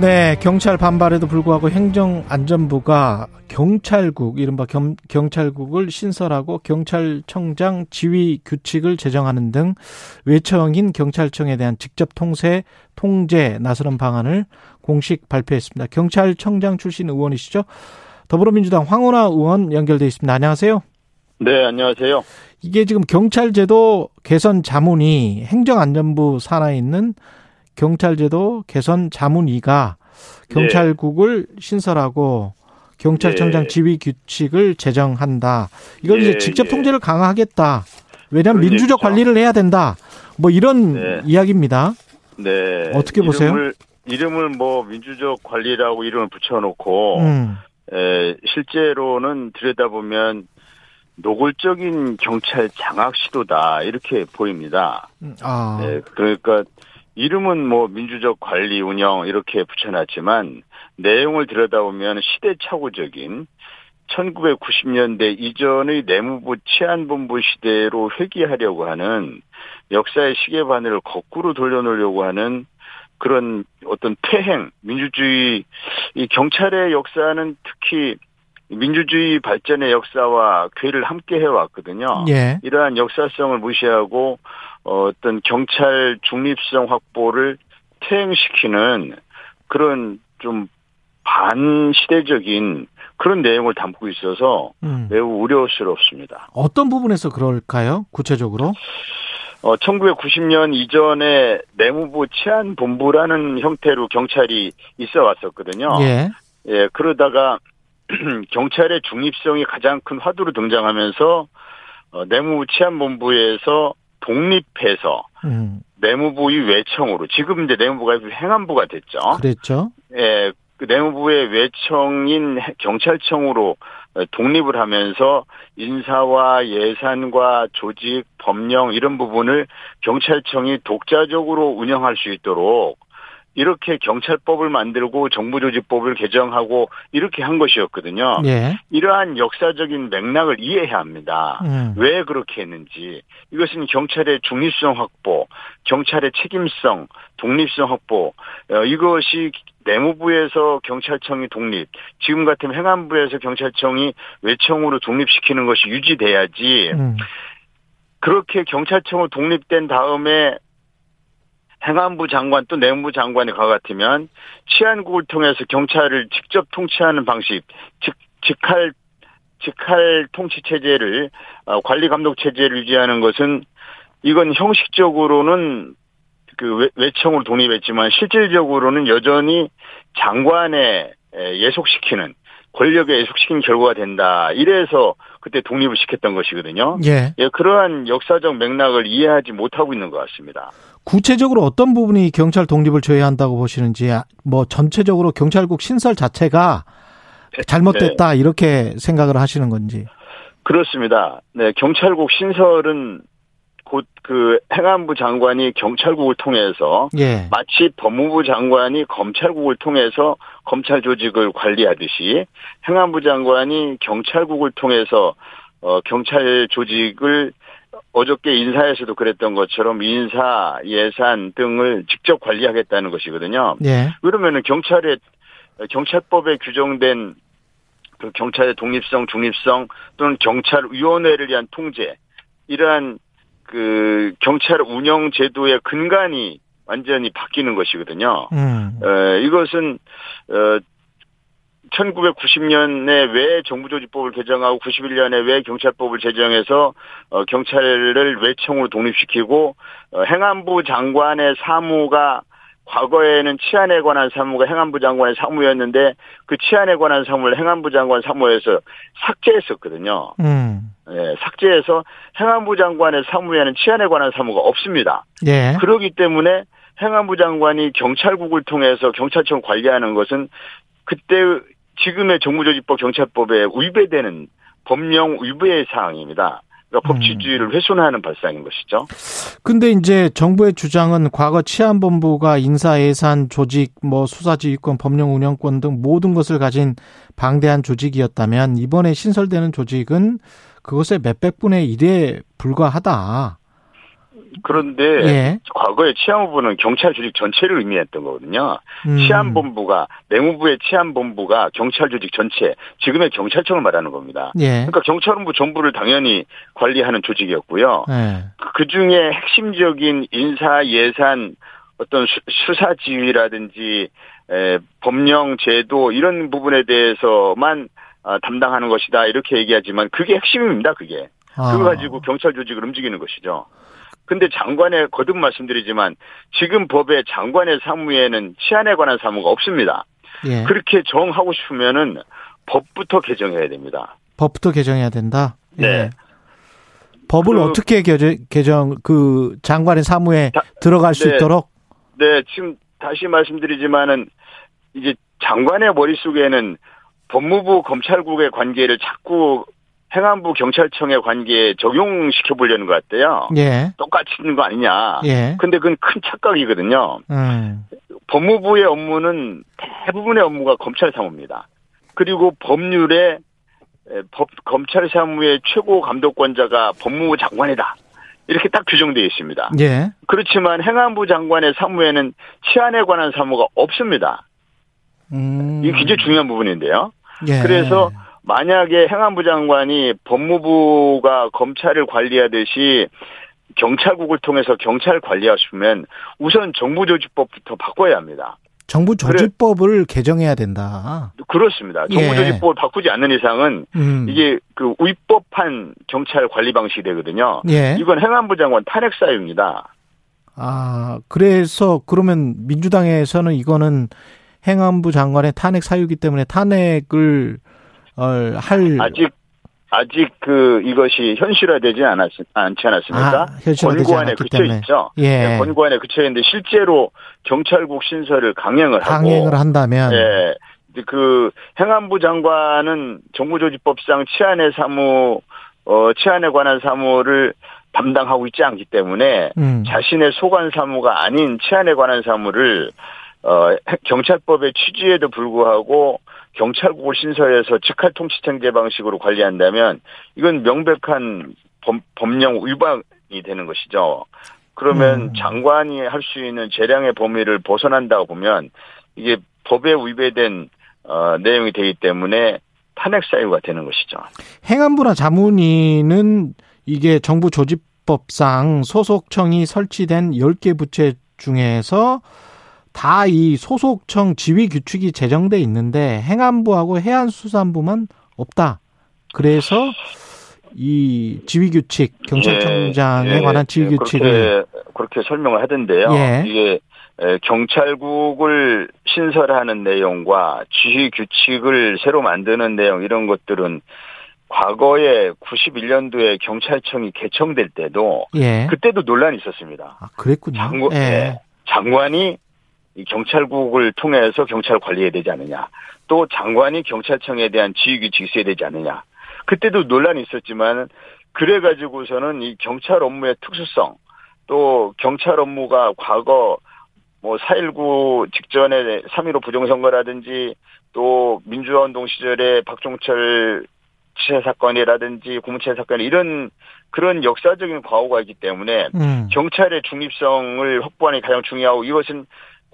네, 경찰 반발에도 불구하고 행정안전부가 경찰국, 이른바 겸, 경찰국을 신설하고 경찰청장 지휘 규칙을 제정하는 등 외청인 경찰청에 대한 직접 통세, 통제 나서는 방안을 공식 발표했습니다. 경찰청장 출신 의원이시죠? 더불어민주당 황운하 의원 연결돼 있습니다. 안녕하세요. 네, 안녕하세요. 이게 지금 경찰제도 개선 자문위 행정안전부 산하에 있는 경찰제도 개선 자문위가 경찰국을 네. 신설하고 경찰청장 네. 지휘 규칙을 제정한다. 이걸 네. 이제 직접 예. 통제를 강화하겠다. 왜냐하면 민주적 관리를 해야 된다. 뭐 이런 네. 이야기입니다. 네. 어떻게 보세요? 이름을, 이름을 뭐 민주적 관리라고 이름을 붙여놓고 음. 에, 실제로는 들여다보면 노골적인 경찰 장악 시도다 이렇게 보입니다. 음, 아. 네, 그러니까 이름은 뭐 민주적 관리 운영 이렇게 붙여놨지만 내용을 들여다보면 시대착오적인 1990년대 이전의 내무부 치안본부 시대로 회귀하려고 하는 역사의 시계바늘을 거꾸로 돌려놓으려고 하는 그런 어떤 퇴행, 민주주의, 이 경찰의 역사는 특히 민주주의 발전의 역사와 괴를 함께 해왔거든요. 예. 이러한 역사성을 무시하고 어떤 경찰 중립성 확보를 퇴행시키는 그런 좀 반시대적인 그런 내용을 담고 있어서 음. 매우 우려스럽습니다. 어떤 부분에서 그럴까요? 구체적으로? 어, 1990년 이전에 내무부 치안본부라는 형태로 경찰이 있어 왔었거든요. 예. 예, 그러다가 경찰의 중립성이 가장 큰 화두로 등장하면서 어, 내무부 치안본부에서 독립해서 음. 내무부의 외청으로 지금 이제 내무부가 행안부가 됐죠. 그랬죠. 예, 그 내무부의 외청인 경찰청으로 독립을 하면서 인사와 예산과 조직, 법령 이런 부분을 경찰청이 독자적으로 운영할 수 있도록 이렇게 경찰법을 만들고 정부조직법을 개정하고 이렇게 한 것이었거든요. 예. 이러한 역사적인 맥락을 이해해야 합니다. 음. 왜 그렇게 했는지 이것은 경찰의 중립성 확보, 경찰의 책임성, 독립성 확보 어, 이것이 내무부에서 경찰청이 독립, 지금 같으면 행안부에서 경찰청이 외청으로 독립시키는 것이 유지돼야지. 음. 그렇게 경찰청으로 독립된 다음에 행안부 장관 또 내무부 장관이 가 같으면 치안국을 통해서 경찰을 직접 통치하는 방식, 즉 직할 직할 통치 체제를 어, 관리 감독 체제를 유지하는 것은 이건 형식적으로는 그 외청으로 독립했지만 실질적으로는 여전히 장관에 예속시키는 권력에 예속시킨 결과가 된다. 이래서 그때 독립을 시켰던 것이거든요. 예. 예, 그러한 역사적 맥락을 이해하지 못하고 있는 것 같습니다. 구체적으로 어떤 부분이 경찰 독립을 조회한다고 보시는지, 아, 뭐 전체적으로 경찰국 신설 자체가 잘못됐다 네. 이렇게 생각을 하시는 건지. 그렇습니다. 네, 경찰국 신설은 곧 그 행안부 장관이 경찰국을 통해서 예. 마치 법무부 장관이 검찰국을 통해서 검찰 조직을 관리하듯이 행안부 장관이 경찰국을 통해서 어 경찰 조직을 어저께 인사에서도 그랬던 것처럼 인사, 예산 등을 직접 관리하겠다는 것이거든요. 예. 그러면은 경찰의 경찰법에 규정된 그 경찰의 독립성, 중립성 또는 경찰위원회를 위한 통제 이러한 그 경찰 운영 제도의 근간이 완전히 바뀌는 것이거든요. 음. 어, 이것은 어 1990년에 왜 정부조직법을 개정하고 91년에 왜 경찰법을 제정해서 어, 경찰을 외청으로 독립시키고 어, 행안부 장관의 사무가 과거에는 치안에 관한 사무가 행안부 장관의 사무였는데 그 치안에 관한 사무를 행안부 장관 사무에서 삭제했었거든요. 음. 예, 삭제해서 행안부 장관의 사무에는 치안에 관한 사무가 없습니다. 예. 그러기 때문에 행안부 장관이 경찰국을 통해서 경찰청 관리하는 것은 그때 지금의 정부조직법 경찰법에 위배되는 법령 위배의 사항입니다. 그러니까 법치주의를 훼손하는 발상인 것이죠. 근데 이제 정부의 주장은 과거 치안본부가 인사 예산 조직 뭐 수사지휘권 법령 운영권 등 모든 것을 가진 방대한 조직이었다면 이번에 신설되는 조직은 그것의 몇백 분의 일에 불과하다. 그런데 예. 과거에 치안본부는 경찰 조직 전체를 의미했던 거거든요. 음. 치안본부가 내무부의 치안본부가 경찰 조직 전체 지금의 경찰청을 말하는 겁니다. 예. 그러니까 경찰본부 전부를 당연히 관리하는 조직이었고요. 예. 그 중에 핵심적인 인사 예산 어떤 수, 수사 지휘라든지 에, 법령 제도 이런 부분에 대해서만 아, 담당하는 것이다 이렇게 얘기하지만 그게 핵심입니다. 그게 아. 그거 가지고 경찰 조직을 움직이는 것이죠. 근데 장관의 거듭 말씀드리지만 지금 법에 장관의 사무에는 치안에 관한 사무가 없습니다. 예. 그렇게 정하고 싶으면은 법부터 개정해야 됩니다. 법부터 개정해야 된다. 예. 네. 법을 그- 어떻게 개정, 개정 그 장관의 사무에 자, 들어갈 수 네. 있도록 네, 지금 다시 말씀드리지만은 이제 장관의 머릿속에는 법무부 검찰국의 관계를 자꾸 행안부 경찰청의 관계에 적용시켜 보려는 것 같아요. 예. 똑같이 있는 거 아니냐. 예. 근데 그건 큰 착각이거든요. 음. 법무부의 업무는 대부분의 업무가 검찰 사무입니다. 그리고 법률에 에, 법 검찰 사무의 최고 감독권자가 법무부 장관이다. 이렇게 딱 규정되어 있습니다. 예. 그렇지만 행안부 장관의 사무에는 치안에 관한 사무가 없습니다. 음. 이게 굉장히 중요한 부분인데요. 예. 그래서 만약에 행안부 장관이 법무부가 검찰을 관리하듯이 경찰국을 통해서 경찰 관리하시면 우선 정부조직법부터 바꿔야 합니다. 정부 조직법을 개정해야 된다. 그렇습니다. 예. 정부 조직법을 바꾸지 않는 이상은 음. 이게 그 위법한 경찰 관리 방식이 되거든요. 예. 이건 행안부 장관 탄핵 사유입니다. 아, 그래서 그러면 민주당에서는 이거는 행안부 장관의 탄핵 사유기 때문에 탄핵을 어, 할 아직 아직 그 이것이 현실화되지 않았 않지 않았습니까? 아, 현실화되지 권고안에 않았기 그쳐 때문에. 있죠. 예. 네, 권고안에 그쳐 있는데 실제로 경찰국 신설을 강행을 하고 강행을 한다면 예. 그 행안부 장관은 정부조직법상 치안의 사무 어 치안에 관한 사무를 담당하고 있지 않기 때문에 음. 자신의 소관 사무가 아닌 치안에 관한 사무를 어 경찰법의 취지에도 불구하고 경찰국을 신설해서 직할 통치체제 방식으로 관리한다면 이건 명백한 법, 법령 위반이 되는 것이죠. 그러면 음. 장관이 할 수 있는 재량의 범위를 벗어난다고 보면 이게 법에 위배된 어, 내용이 되기 때문에 탄핵 사유가 되는 것이죠. 행안부나 자문위는 이게 정부 조직법상 소속청이 설치된 10개 부처 중에서 다 이 소속청 지휘 규칙이 제정돼 있는데 행안부하고 해안수산부만 없다. 그래서 이 지휘 규칙 경찰청장에 예, 예, 관한 지휘 예, 규칙을 그렇게, 그렇게 설명을 하던데요. 예. 이게 에, 경찰국을 신설하는 내용과 지휘 규칙을 새로 만드는 내용 이런 것들은 과거에 91년도에 경찰청이 개청될 때도 예. 그때도 논란이 있었습니다. 아, 그랬군요. 장관, 예. 예. 장관이 이 경찰국을 통해서 경찰 관리해야 되지 않느냐. 또 장관이 경찰청에 대한 지휘 규칙이 있어야 되지 않느냐. 그때도 논란이 있었지만 그래가지고서는 이 경찰 업무의 특수성 또 경찰 업무가 과거 뭐 4.19 직전에 3.15 부정선거라든지 또 민주화운동 시절에 박종철 치해 사건이라든지 고무치해 사건 이런 그런 역사적인 과오가 있기 때문에 음. 경찰의 중립성을 확보하는 게 가장 중요하고 이것은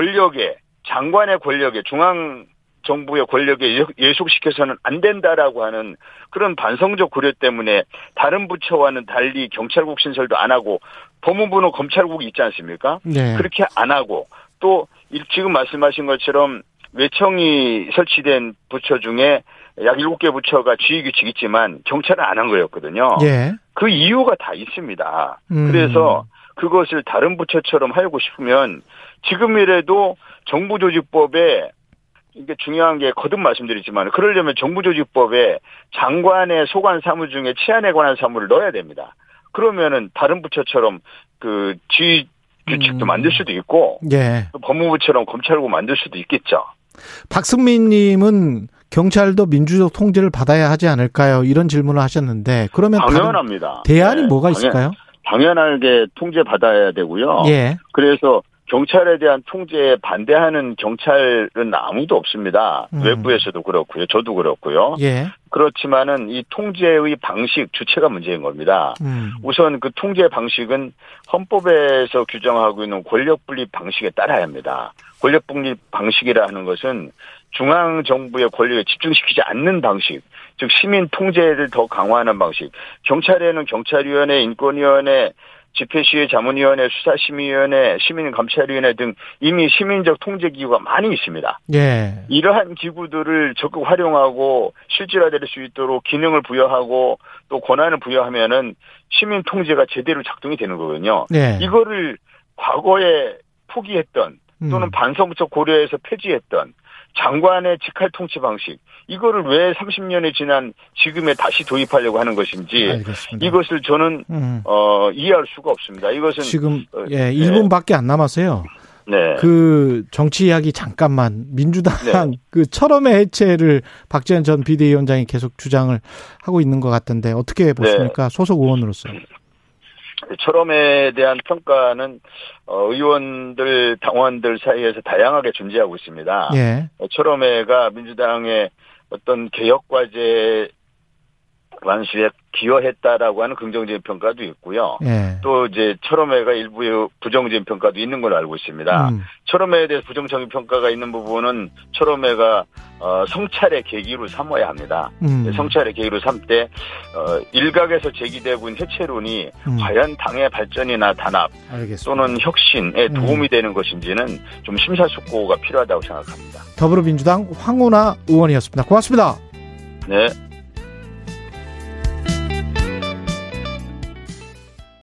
권력에 장관의 권력에 중앙 정부의 권력에 예속시켜서는 안 된다라고 하는 그런 반성적 고려 때문에 다른 부처와는 달리 경찰국 신설도 안 하고 법무부는 검찰국이 있지 않습니까? 네. 그렇게 안 하고 또 이- 지금 말씀하신 것처럼 외청이 설치된 부처 중에 약 7개 부처가 지휘규칙 있지만 경찰은 안 한 거였거든요. 예. 그 이유가 다 있습니다. 음. 그래서 그것을 다른 부처처럼 하고 싶으면 지금이라도 정부조직법에 이게 중요한 게 거듭 말씀드리지만 그러려면 정부조직법에 장관의 소관 사무 중에 치안에 관한 사무를 넣어야 됩니다. 그러면은 다른 부처처럼 그 지휘 규칙도 음. 만들 수도 있고 예. 또 법무부처럼 검찰국 만들 수도 있겠죠. 박승민님은 경찰도 민주적 통제를 받아야 하지 않을까요? 이런 질문을 하셨는데 그러면 당연합니다. 대안이 네. 뭐가 있을까요? 당연, 당연하게 통제 받아야 되고요. 예. 그래서 경찰에 대한 통제에 반대하는 경찰은 아무도 없습니다. 음. 외부에서도 그렇고요. 저도 그렇고요. 예. 그렇지만은 이 통제의 방식 주체가 문제인 겁니다. 음. 우선 그 통제 방식은 헌법에서 규정하고 있는 권력 분립 방식에 따라야 합니다. 권력 분립 방식이라 하는 것은 중앙 정부의 권력을 집중시키지 않는 방식, 즉 시민 통제를 더 강화하는 방식. 경찰에는 경찰위원회, 인권위원회, 집회시위 자문위원회, 수사심의위원회, 시민감찰위원회 등 이미 시민적 통제기구가 많이 있습니다. 예. 이러한 기구들을 적극 활용하고 실질화될 수 있도록 기능을 부여하고 또 권한을 부여하면은 시민 통제가 제대로 작동이 되는 거거든요. 예. 이거를 과거에 포기했던 또는 음. 반성적 고려해서 폐지했던 장관의 직할 통치 방식 이거를 왜 30년이 지난 지금에 다시 도입하려고 하는 것인지 알겠습니다. 이것을 저는 음. 어, 이해할 수가 없습니다. 이것은 지금 어, 예, 1분밖에 안 남았어요. 네. 그 정치 이야기 잠깐만 민주당 네. 그 철험의 해체를 박지원 전 비대위원장이 계속 주장을 하고 있는 것 같던데 어떻게 보십니까? 네. 소속 의원으로서. 철험에 대한 평가는 어, 의원들 당원들 사이에서 다양하게 존재하고 있습니다. 예. 철험회가 민주당의 어떤 개혁 과제 완수에 기여했다라고 하는 긍정적인 평가도 있고요. 예. 또 이제 철험회가 일부의 부정적인 평가도 있는 걸로 알고 있습니다. 음. 철험회에 대해서 부정적인 평가가 있는 부분은 철험회가 어, 성찰의 계기로 삼아야 합니다. 음. 성찰의 계기로 삼때 어, 일각에서 제기되고 있는 해체론이 음. 과연 당의 발전이나 단합 알겠습니다. 또는 혁신에 음. 도움이 되는 것인지는 좀 심사숙고가 필요하다고 생각합니다. 더불어민주당 황운하 의원이었습니다. 고맙습니다. 네.